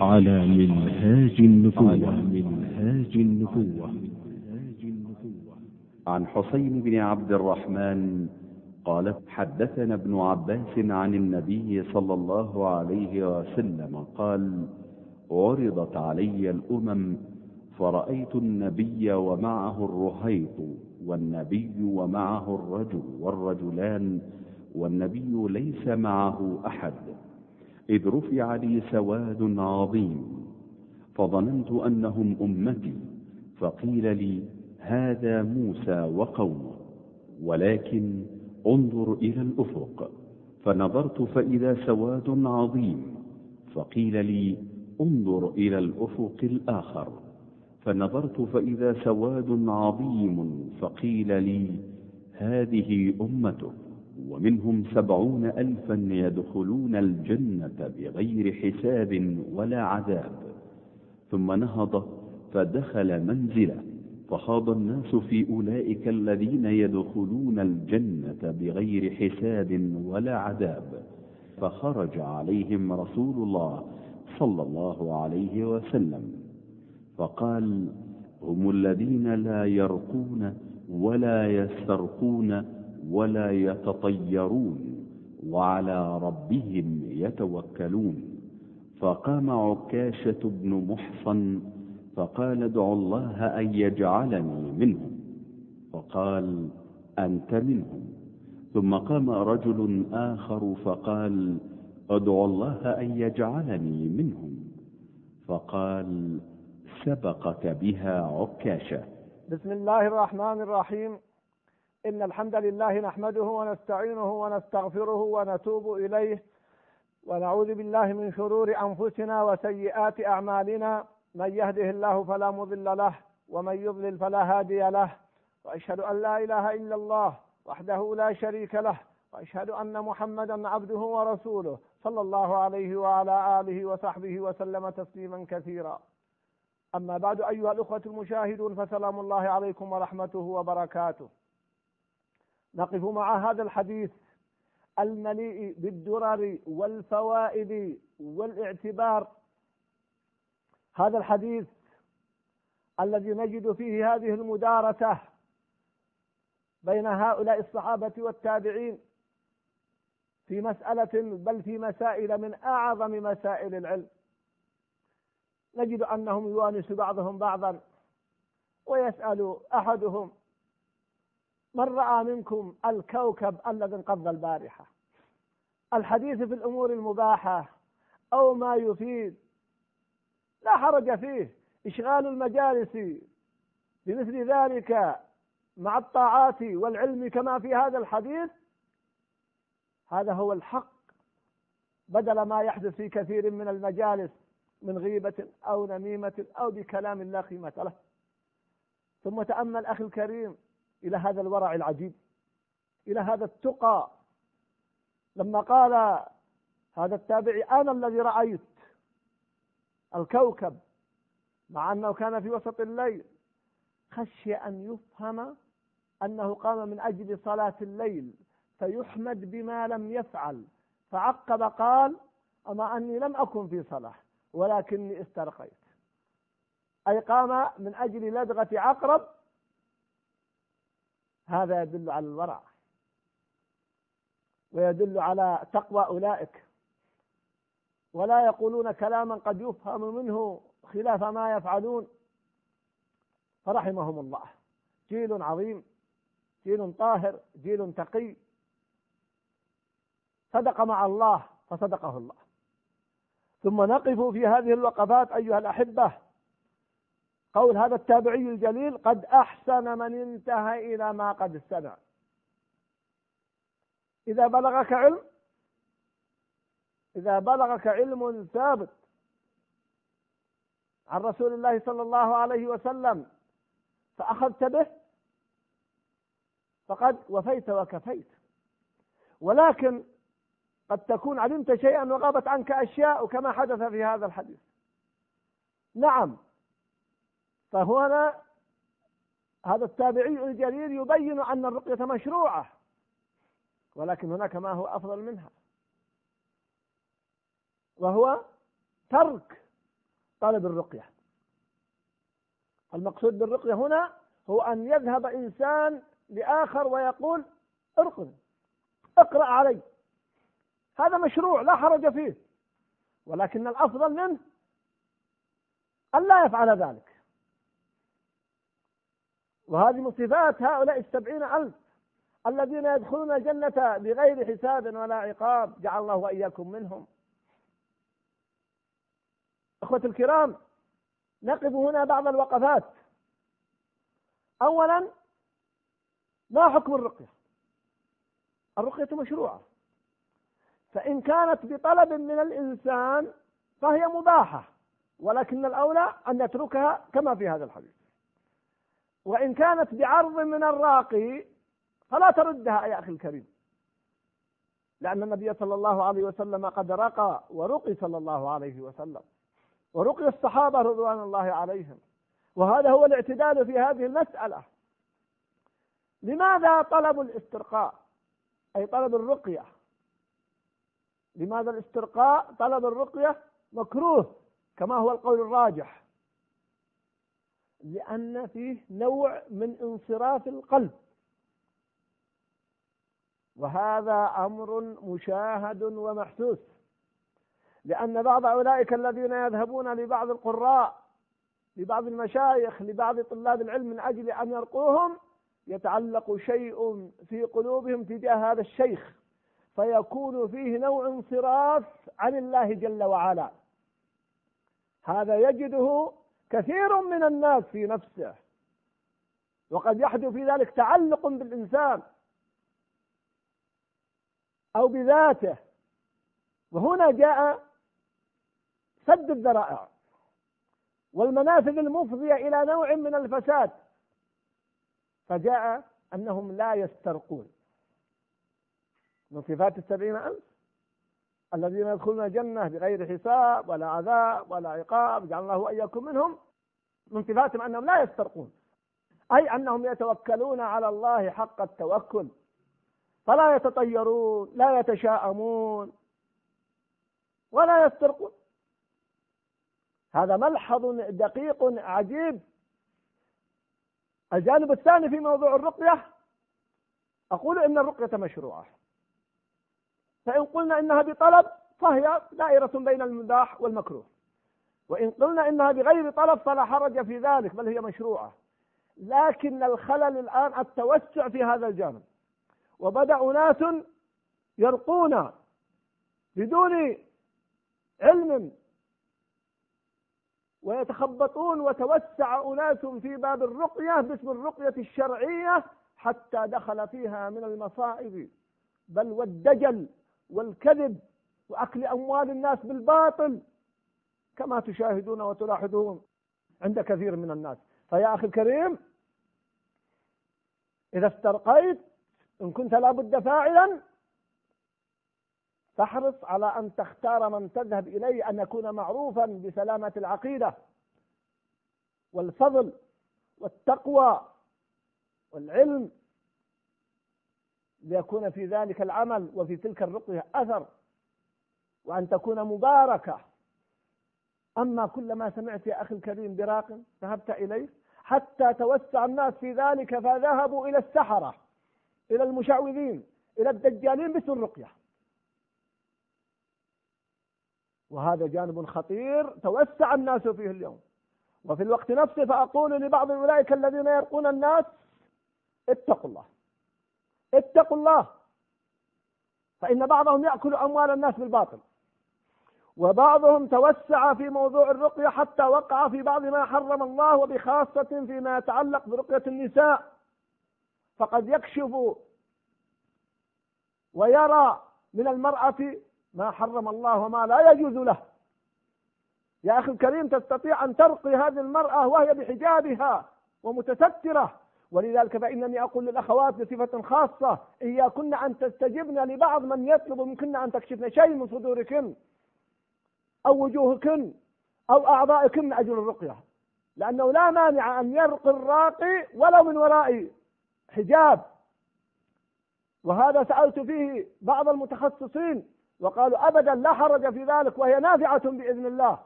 على منهاج النبوة. على منهاج النبوة. عن حسين بن عبد الرحمن قال حدثنا ابن عباس عن النبي صلى الله عليه وسلم قال عرضت علي الأمم فرأيت النبي ومعه الرهيط والنبي ومعه الرجل والرجلان والنبي ليس معه أحد. إذ رفع لي سواد عظيم فظننت أنهم أمتي فقيل لي هذا موسى وقومه ولكن انظر إلى الأفق. فنظرت فإذا سواد عظيم فقيل لي انظر إلى الأفق الآخر. فنظرت فإذا سواد عظيم فقيل لي هذه أمتك. ومنهم سبعون ألفا يدخلون الجنة بغير حساب ولا عذاب. ثم نهض فدخل منزله. فخاض الناس في أولئك الذين يدخلون الجنة بغير حساب ولا عذاب. فخرج عليهم رسول الله صلى الله عليه وسلم. فقال هم الذين لا يرقون ولا يسترقون ولا يتطيرون وعلى ربهم يتوكلون. فقام عكاشة بن محصن فقال ادع الله أن يجعلني منهم. فقال أنت منهم. ثم قام رجل آخر فقال ادع الله أن يجعلني منهم. فقال سبقك بها عكاشة. بسم الله الرحمن الرحيم. إن الحمد لله نحمده ونستعينه ونستغفره ونتوب إليه ونعوذ بالله من شرور أنفسنا وسيئات أعمالنا. من يهده الله فلا مضل له ومن يضلل فلا هادي له. وأشهد أن لا إله إلا الله وحده لا شريك له. وأشهد أن محمدا عبده ورسوله. صلى الله عليه وعلى آله وصحبه وسلم تسليما كثيرا. أما بعد أيها الأخوة المشاهدون فسلام الله عليكم ورحمته وبركاته. نقف مع هذا الحديث المليء بالدرر والفوائد والاعتبار. هذا الحديث الذي نجد فيه هذه المدارسة بين هؤلاء الصحابة والتابعين في مسألة بل في مسائل من أعظم مسائل العلم. نجد أنهم يوانس بعضهم بعضا ويسأل أحدهم من رأى منكم الكوكب الذي انقض البارحة؟ الحديث في الأمور المباحة أو ما يفيد؟ لا حرج فيه. إشغال المجالس. بمثل ذلك مع الطاعات والعلم كما في هذا الحديث هذا هو الحق. بدل ما يحدث في كثير من المجالس من غيبة أو نميمة أو بكلام لا قيمة له. ثم تأمل أخي الكريم إلى هذا الورع العجيب إلى هذا التقى. لما قال هذا التابعي أنا الذي رأيت الكوكب مع أنه كان في وسط الليل خشي أن يفهم أنه قام من أجل صلاة الليل فيحمد بما لم يفعل. فعقب قال أما أني لم أكن في صلاة ولكني استرقيت. أي قام من أجل لدغة عقرب هذا يدل على الورع. ويدل على تقوى أولئك. ولا يقولون كلاما قد يفهم منه خلاف ما يفعلون. فرحمهم الله. جيل عظيم جيل طاهر جيل تقي. صدق مع الله فصدقه الله. ثم نقف في هذه الوقفات أيها الأحبة. قول هذا التابعي الجليل قد أحسن من انتهى إلى ما قد سمع إذا بلغك علم إذا بلغك علم ثابت عن رسول الله صلى الله عليه وسلم فأخذت به فقد وفيت وكفيت. ولكن قد تكون علمت شيئا وغابت عنك أشياء كما حدث في هذا الحديث. نعم فهنا هذا التابعي الجليل يبين أن الرقية مشروعة ولكن هناك ما هو أفضل منها. وهو ترك طلب الرقية. المقصود بالرقية هنا هو أن يذهب إنسان لآخر ويقول ارقني اقرأ علي. هذا مشروع لا حرج فيه ولكن الأفضل منه أن لا يفعل ذلك. وهذه صفات هؤلاء السبعين ألف الذين يدخلون الجنة بغير حساب ولا عقاب. جعل الله وإياكم منهم. أخوة الكرام نقف هنا بعض الوقفات. أولا ما حكم الرقية؟ الرقية مشروعة. فإن كانت بطلب من الإنسان فهي مباحة ولكن الأولى أن نتركها كما في هذا الحديث. وإن كانت بعرض من الراقي فلا تردها يا أخي الكريم. لأن النبي صلى الله عليه وسلم قد رقى ورقي صلى الله عليه وسلم. ورقي الصحابة رضوان الله عليهم. وهذا هو الاعتدال في هذه المسألة. لماذا طلب الاسترقاء؟ أي طلب الرقية. لماذا الاسترقاء؟ طلب الرقية مكروه كما هو القول الراجح. لأن فيه نوع من انصراف القلب. وهذا أمر مشاهد ومحسوس لأن بعض أولئك الذين يذهبون لبعض القراء لبعض المشايخ لبعض طلاب العلم من أجل أن يرقوهم يتعلق شيء في قلوبهم تجاه هذا الشيخ فيكون فيه نوع انصراف عن الله جل وعلا. هذا يجده كثير من الناس في نفسه. وقد يحدث في ذلك تعلق بالإنسان أو بذاته. وهنا جاء سد الذرائع والمنافذ المفضية إلى نوع من الفساد. فجاء أنهم لا يسترقون. من صفات السبعين ألف؟ الذين يدخلون الجنة بغير حساب ولا عذاب ولا عقاب جعل الله وإياكم منهم من صفاتهم أنهم لا يسترقون. أي أنهم يتوكلون على الله حق التوكل. فلا يتطيرون لا يتشاءمون ولا يسترقون. هذا ملحظ دقيق عجيب. الجانب الثاني في موضوع الرقية أقول إن الرقية مشروعة. فإن قلنا إنها بطلب فهي دائرة بين المباح والمكروه. وإن قلنا إنها بغير طلب فلا حرج في ذلك بل هي مشروعة. لكن الخلل الآن التوسع في هذا الجانب. وبدأ ناس يرقون بدون علم ويتخبطون وتوسع أناس في باب الرقية باسم الرقية الشرعية حتى دخل فيها من المصائب. بل والدجل والكذب وأكل أموال الناس بالباطل كما تشاهدون وتلاحظون عند كثير من الناس. فيا أخي الكريم إذا استرقيت إن كنت لابد فاعلا تحرص على أن تختار من تذهب إليه أن يكون معروفا بسلامة العقيدة والفضل والتقوى والعلم ليكون في ذلك العمل وفي تلك الرقية أثر وأن تكون مباركة. أما كلما سمعت يا أخي الكريم براق ذهبت إليه حتى توسع الناس في ذلك فذهبوا إلى السحرة إلى المشعوذين إلى الدجالين باسم الرقية. وهذا جانب خطير توسع الناس فيه اليوم. وفي الوقت نفسه فأقول لبعض أولئك الذين يرقون الناس اتقوا الله. اتقوا الله. فإن بعضهم يأكل أموال الناس بالباطل. وبعضهم توسع في موضوع الرقية حتى وقع في بعض ما حرم الله وبخاصة فيما يتعلق برقية النساء. فقد يكشف ويرى من المرأة ما حرم الله وما لا يجوز له. يا أخي الكريم تستطيع أن ترقي هذه المرأة وهي بحجابها ومتسترة. ولذلك فإنني أقول للأخوات بصفة خاصة إياكن أن تستجبن لبعض من يطلب منكن أن تكشفن شيء من صدوركن أو وجوهكن أو أعضائكن من أجل الرقية. لأنه لا مانع أن يرقي الراقي ولو من وراء حجاب. وهذا سألت فيه بعض المتخصصين وقالوا أبدا لا حرج في ذلك وهي نافعة بإذن الله.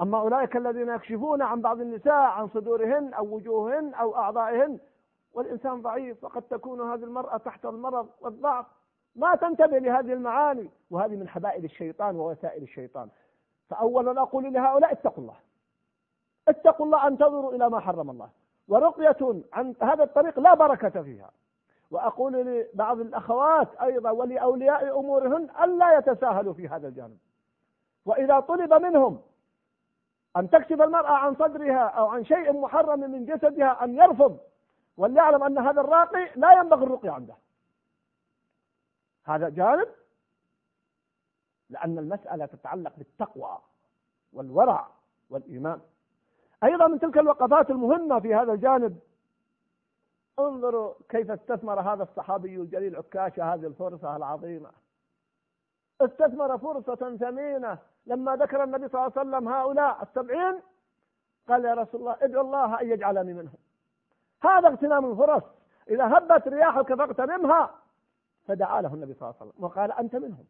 أما أولئك الذين يكشفون عن بعض النساء عن صدورهن أو وجوههن أو أعضائهن والإنسان ضعيف وقد تكون هذه المرأة تحت المرض والضعف. ما تنتبه لهذه المعاني وهذه من حبائل الشيطان ووسائل الشيطان. فأولا أقول لهؤلاء اتقوا الله. اتقوا الله أن تنظروا إلى ما حرم الله. ورقية عن هذا الطريق لا بركة فيها. وأقول لبعض الأخوات أيضا ولأولياء أمورهن ألا يتساهلوا في هذا الجانب. وإذا طلب منهم أن تكشف المرأة عن صدرها أو عن شيء محرم من جسدها أن يرفض. وليعلم أن هذا الراقي لا ينبغي الرقي عنده. هذا جانب؟ لأن المسألة تتعلق بالتقوى والورع والإيمان. أيضا من تلك الوقفات المهمة في هذا الجانب انظروا كيف استثمر هذا الصحابي الجليل عكاشة هذه الفرصة العظيمة. استثمر فرصة ثمينة لما ذكر النبي صلى الله عليه وسلم هؤلاء السبعين قال يا رسول الله ادعو الله أن يجعلني منهم. هذا اغتنام الفرص إذا هبت رياحك فاغتنمها. فدعا له النبي صلى الله عليه وسلم وقال أنت منهم.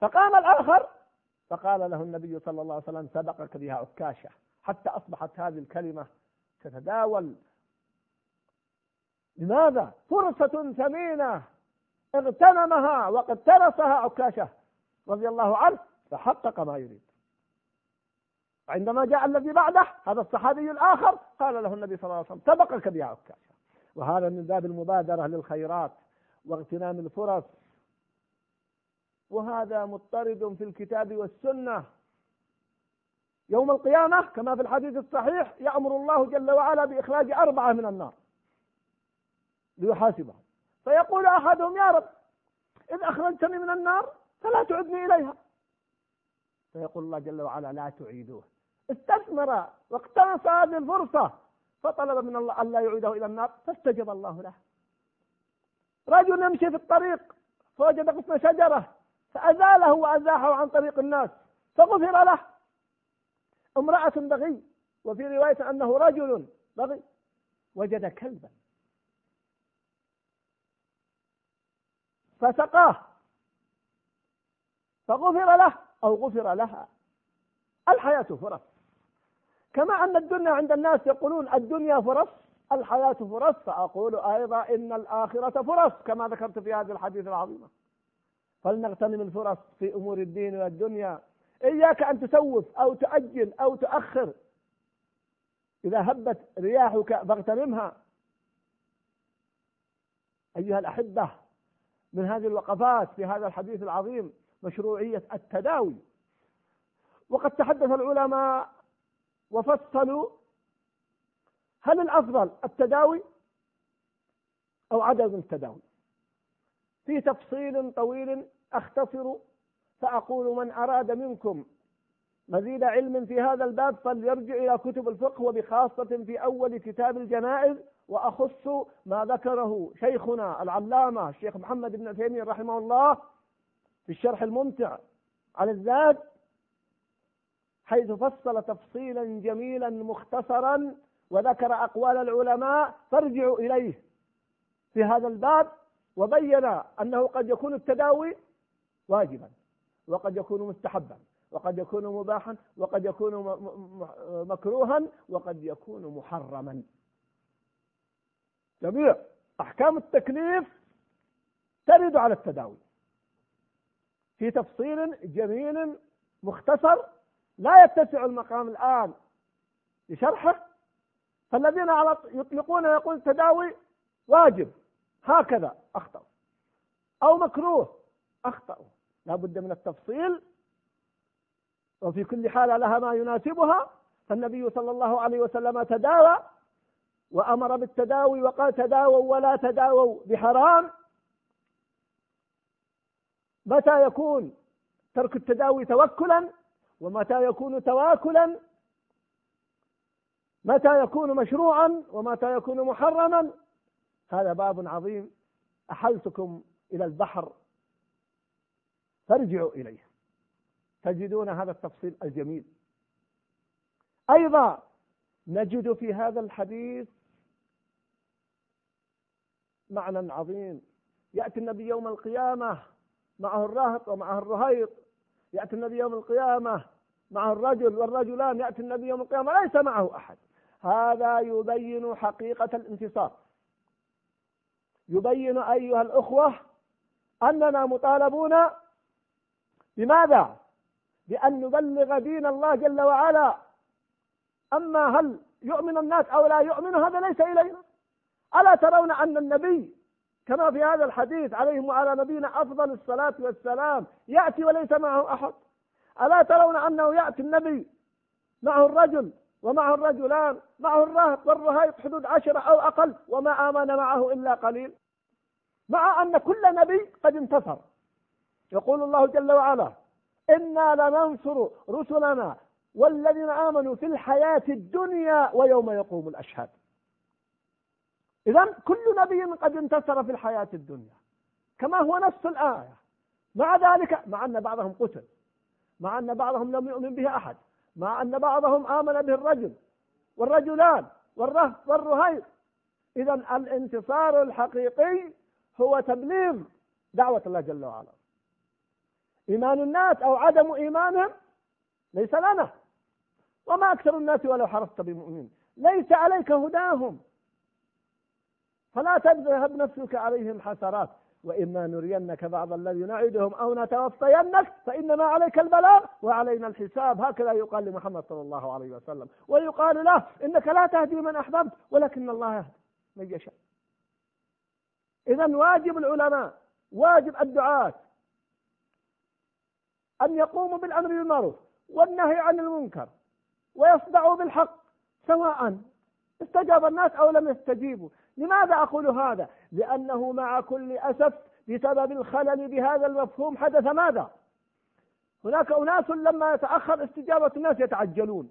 فقام الآخر فقال له النبي صلى الله عليه وسلم سبقك بها عكاشة. حتى أصبحت هذه الكلمة تتداول. لماذا؟ فرصة ثمينة. اغتنمها واقتنصها عكاشة رضي الله عنه. فحقق ما يريد. عندما جاء الذي بعده هذا الصحابي الآخر قال له النبي صلى الله عليه وسلم سبقك بها عكاشة وهذا من باب المبادرة للخيرات واغتنام الفرص. وهذا مضطرد في الكتاب والسنة. يوم القيامة كما في الحديث الصحيح يأمر الله جل وعلا بإخراج أربعة من النار ليحاسبهم. فيقول أحدهم يا رب إذ أخرجتني من النار فلا تعدني إليها. فيقول الله جل وعلا لا تعيدوه. استثمر واقتنص هذه الفرصة فطلب من الله ألا يعيده إلى النار فاستجب الله له. رجل يمشي في الطريق فوجد غصن شجرة فأزاله وأزاحه عن طريق الناس فغفر له. امرأة بغي وفي رواية أنه رجل بغي وجد كلبا. فسقاه فغفر له. أو غفر لها. الحياة فرص. كما أن الدنيا عند الناس يقولون الدنيا فرص الحياة فرص فأقول أيضا إن الآخرة فرص كما ذكرت في هذه الحديث العظيمة. فلنغتنم الفرص في أمور الدين والدنيا. إياك أن تسوف أو تؤجل أو تؤخر. إذا هبت رياحك فاغتنمها. أيها الأحبة من هذه الوقفات في هذا الحديث العظيم مشروعية التداوي. وقد تحدث العلماء وفصلوا هل الأفضل التداوي أو عدم التداوي. في تفصيل طويل أختصر فأقول من أراد منكم مزيد علم في هذا الباب فليرجع إلى كتب الفقه وبخاصة في أول كتاب الجنائز وأخص ما ذكره شيخنا العلامة الشيخ محمد بن عثيمين رحمه الله في الشرح الممتع على الزاد حيث فصل تفصيلا جميلا مختصرا وذكر أقوال العلماء فارجعوا إليه في هذا الباب وبين أنه قد يكون التداوي واجبا وقد يكون مستحبا وقد يكون مباحا وقد يكون مكروها وقد يكون محرما. جميع أحكام التكليف ترد على التداوي. في تفصيل جميل مختصر لا يتسع المقام الآن لشرحه فالذين على يطلقون يقول التداوي واجب. هكذا أخطأ أو مكروه أخطأوا. لا بد من التفصيل وفي كل حالة لها ما يناسبها. فالنبي صلى الله عليه وسلم تداوى وأمر بالتداوي وقال تداووا ولا تداووا بحرام. متى يكون ترك التداوي توكلا ومتى يكون تواكلا؟ متى يكون مشروعا ومتى يكون محرما؟ هذا باب عظيم أحلتكم إلى البحر فارجعوا إليه. تجدون هذا التفصيل الجميل. أيضا نجد في هذا الحديث معنى عظيم. يأتي النبي يوم القيامة معه الراهط ومعه الرهيط يأتي النبي يوم القيامة معه الرجل والرجلان يأتي النبي يوم القيامة ليس معه أحد. هذا يبين حقيقة الانتصار. يبين أيها الأخوة أننا مطالبون بماذا؟ بأن نبلغ دين الله جل وعلا. أما هل يؤمن الناس أو لا يؤمن هذا ليس إلينا. ألا ترون أن النبي كما في هذا الحديث عليهم وعلى نبينا أفضل الصلاة والسلام. يأتي وليس معه أحد. ألا ترون أنه يأتي النبي معه الرجل ومعه الرجلان معه الرهط والرهيط حدود عشرة أو أقل وما آمن معه إلا قليل. مع أن كل نبي قد انتصر. يقول الله جل وعلا إنا لننصر رسلنا والذين آمنوا في الحياة الدنيا ويوم يقوم الأشهاد. إذا كل نبي قد انتصر في الحياة الدنيا. كما هو نفس الآية. مع ذلك مع أن بعضهم قتل مع أن بعضهم لم يؤمن به أحد مع أن بعضهم آمن به الرجل والرجلان والرهب والرهيب. إذا الانتصار الحقيقي هو تبليغ دعوة الله جل وعلا. إيمان الناس أو عدم إيمانهم ليس لنا. وما أكثر الناس ولو حرصت بمؤمنين ليس عليك هداهم. فلا تذهب نفسك عليهم حسرات. وإما نرينك بعض الذي نعدهم أو نتوفينك فإنما عليك البلاغ وعلينا الحساب. هكذا يقال لمحمد صلى الله عليه وسلم. ويقال له إنك لا تهدي من أحببت ولكن الله يهدي من يشاء. إذا واجب العلماء واجب الدعاة أن يقوموا بالأمر بالمعروف والنهي عن المنكر ويصدعوا بالحق سواء استجاب الناس أو لم يستجيبوا. لماذا أقول هذا؟ لأنه مع كل أسف بسبب الخلل بهذا المفهوم حدث ماذا؟ هناك أناس لما يتأخر استجابة الناس يتعجلون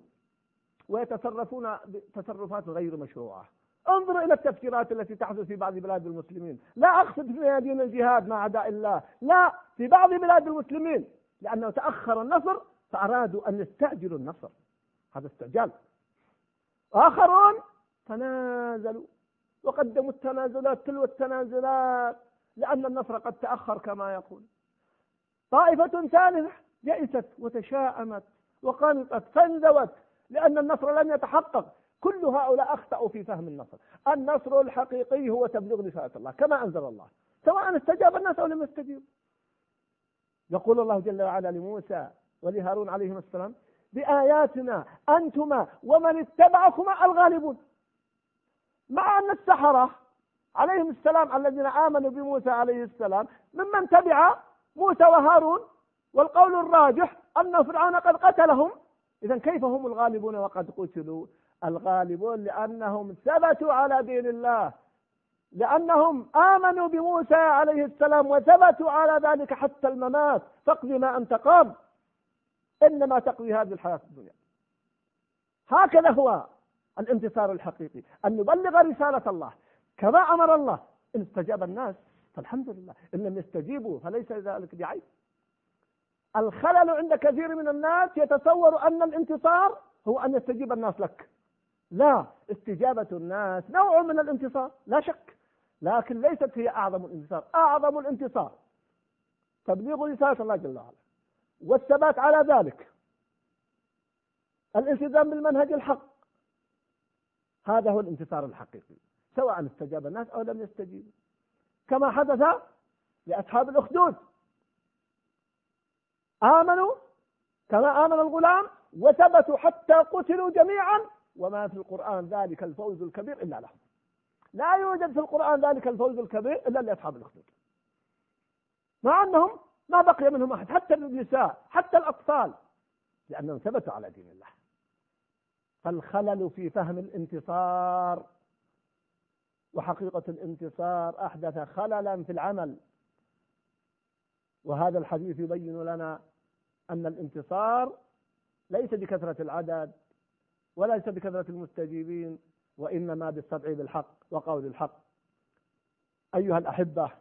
ويتصرفون تصرفات غير مشروعة. انظروا إلى التفسيرات التي تحدث في بعض بلاد المسلمين. لا أقصد في ميادين الجهاد مع أعداء الله. لا في بعض بلاد المسلمين. لأنه تأخر النصر فأرادوا أن يستعجلوا النصر. هذا استعجال. آخرون تنازلوا. وقدموا التنازلات تلو التنازلات لأن النصر قد تأخر كما يقول. طائفة ثالثة يئست وتشاءمت وقنطت فانزوت لأن النصر لم يتحقق. كل هؤلاء أخطأوا في فهم النصر. النصر الحقيقي هو تبليغ رسالة الله كما أنزل الله. سواء استجاب الناس أو لم يستجيبوا يقول الله جل وعلا لموسى ولهارون عليهم السلام بآياتنا أنتما ومن اتبعكما الغالبون. مع أن السحرة عليهم السلام الذين آمنوا بموسى عليه السلام ممن تبع موسى وهارون والقول الراجح أن فرعون قد قتلهم. إذا كيف هم الغالبون وقد قتلوا؟ الغالبون لأنهم ثبتوا على دين الله لأنهم آمنوا بموسى عليه السلام وثبتوا على ذلك حتى الممات. فاقضي ما أنت قام إنما تقضي هذه الحياة الدنيا. هكذا هو الانتصار الحقيقي أن نبلغ رسالة الله. كما أمر الله. إن استجاب الناس فالحمد لله إن لم يستجيبوا فليس ذلك بعيب. الخلل عند كثير من الناس يتصور أن الانتصار هو أن يستجيب الناس لك. لا استجابة الناس نوع من الانتصار لا شك. لكن ليست هي أعظم الانتصار. أعظم الانتصار تبليغ رسالة الله جل وعلا. والثبات على ذلك. الالتزام بالمنهج الحق. هذا هو الانتصار الحقيقي سواء استجاب الناس أو لم يستجيبوا كما حدث لأصحاب الأخدود. آمنوا كما آمن الغلام وثبتوا حتى قتلوا جميعا وما في القرآن ذلك الفوز الكبير إلا لهم. لا يوجد في القرآن ذلك الفوز الكبير إلا لأصحاب الأخدود. مع أنهم ما بقي منهم أحد حتى النساء حتى الأطفال لأنهم ثبتوا على دين الله. فالخلل في فهم الانتصار وحقيقة الانتصار أحدث خللا في العمل. وهذا الحديث يبين لنا أن الانتصار ليس بكثرة العدد وليس بكثرة المستجيبين وإنما بالسبع بالحق وقول الحق. أيها الأحبة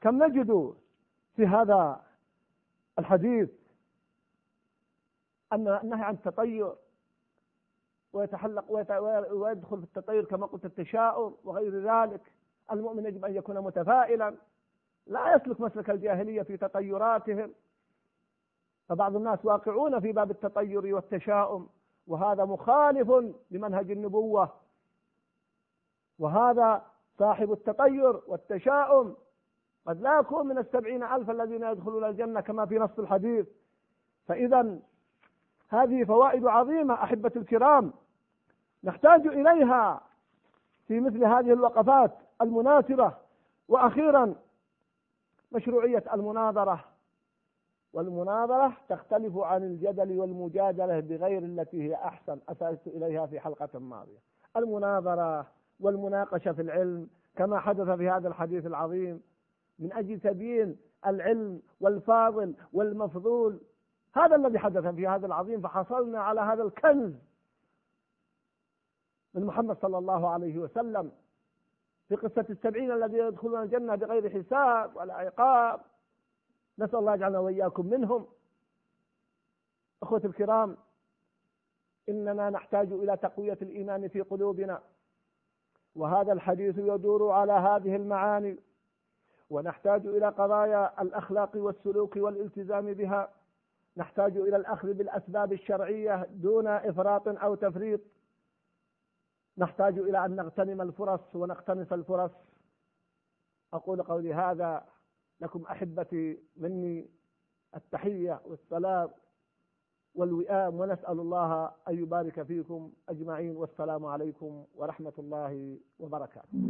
كم نجد في هذا الحديث أن النهي عن التطير ويتحلق ويدخل في التطير كما قلت التشاؤم وغير ذلك. المؤمن يجب أن يكون متفائلا. لا يسلك مسلك الجاهلية في تطيراتهم. فبعض الناس واقعون في باب التطير والتشاؤم وهذا مخالف لمنهج النبوة. وهذا صاحب التطير والتشاؤم. قد لا يكون من السبعين ألف الذين يدخلون الجنة كما في نص الحديث. فإذا هذه فوائد عظيمة أحبة الكرام. نحتاج إليها في مثل هذه الوقفات المناسبة. وأخيرا مشروعية المناظرة. والمناظرة تختلف عن الجدل والمجادلة بغير التي هي أحسن. أسألت إليها في حلقة ماضية. المناظرة والمناقشة في العلم كما حدث في هذا الحديث العظيم من أجل تبيين العلم والفاضل والمفضول. هذا الذي حدث في هذا العظيم فحصلنا على هذا الكنز. من محمد صلى الله عليه وسلم في قصة السبعين الذين يدخلون الجنة بغير حساب ولا عقاب. نسأل الله يجعلنا وإياكم منهم. أخوتي الكرام إننا نحتاج إلى تقوية الإيمان في قلوبنا وهذا الحديث يدور على هذه المعاني ونحتاج إلى قضايا الأخلاق والسلوك والالتزام بها. نحتاج إلى الأخذ بالأسباب الشرعية دون إفراط أو تفريط. نحتاج إلى أن نغتنم الفرص ونقتنص الفرص. أقول قولي هذا لكم أحبتي مني التحية والسلام والوئام ونسأل الله أن يبارك فيكم أجمعين والسلام عليكم ورحمة الله وبركاته.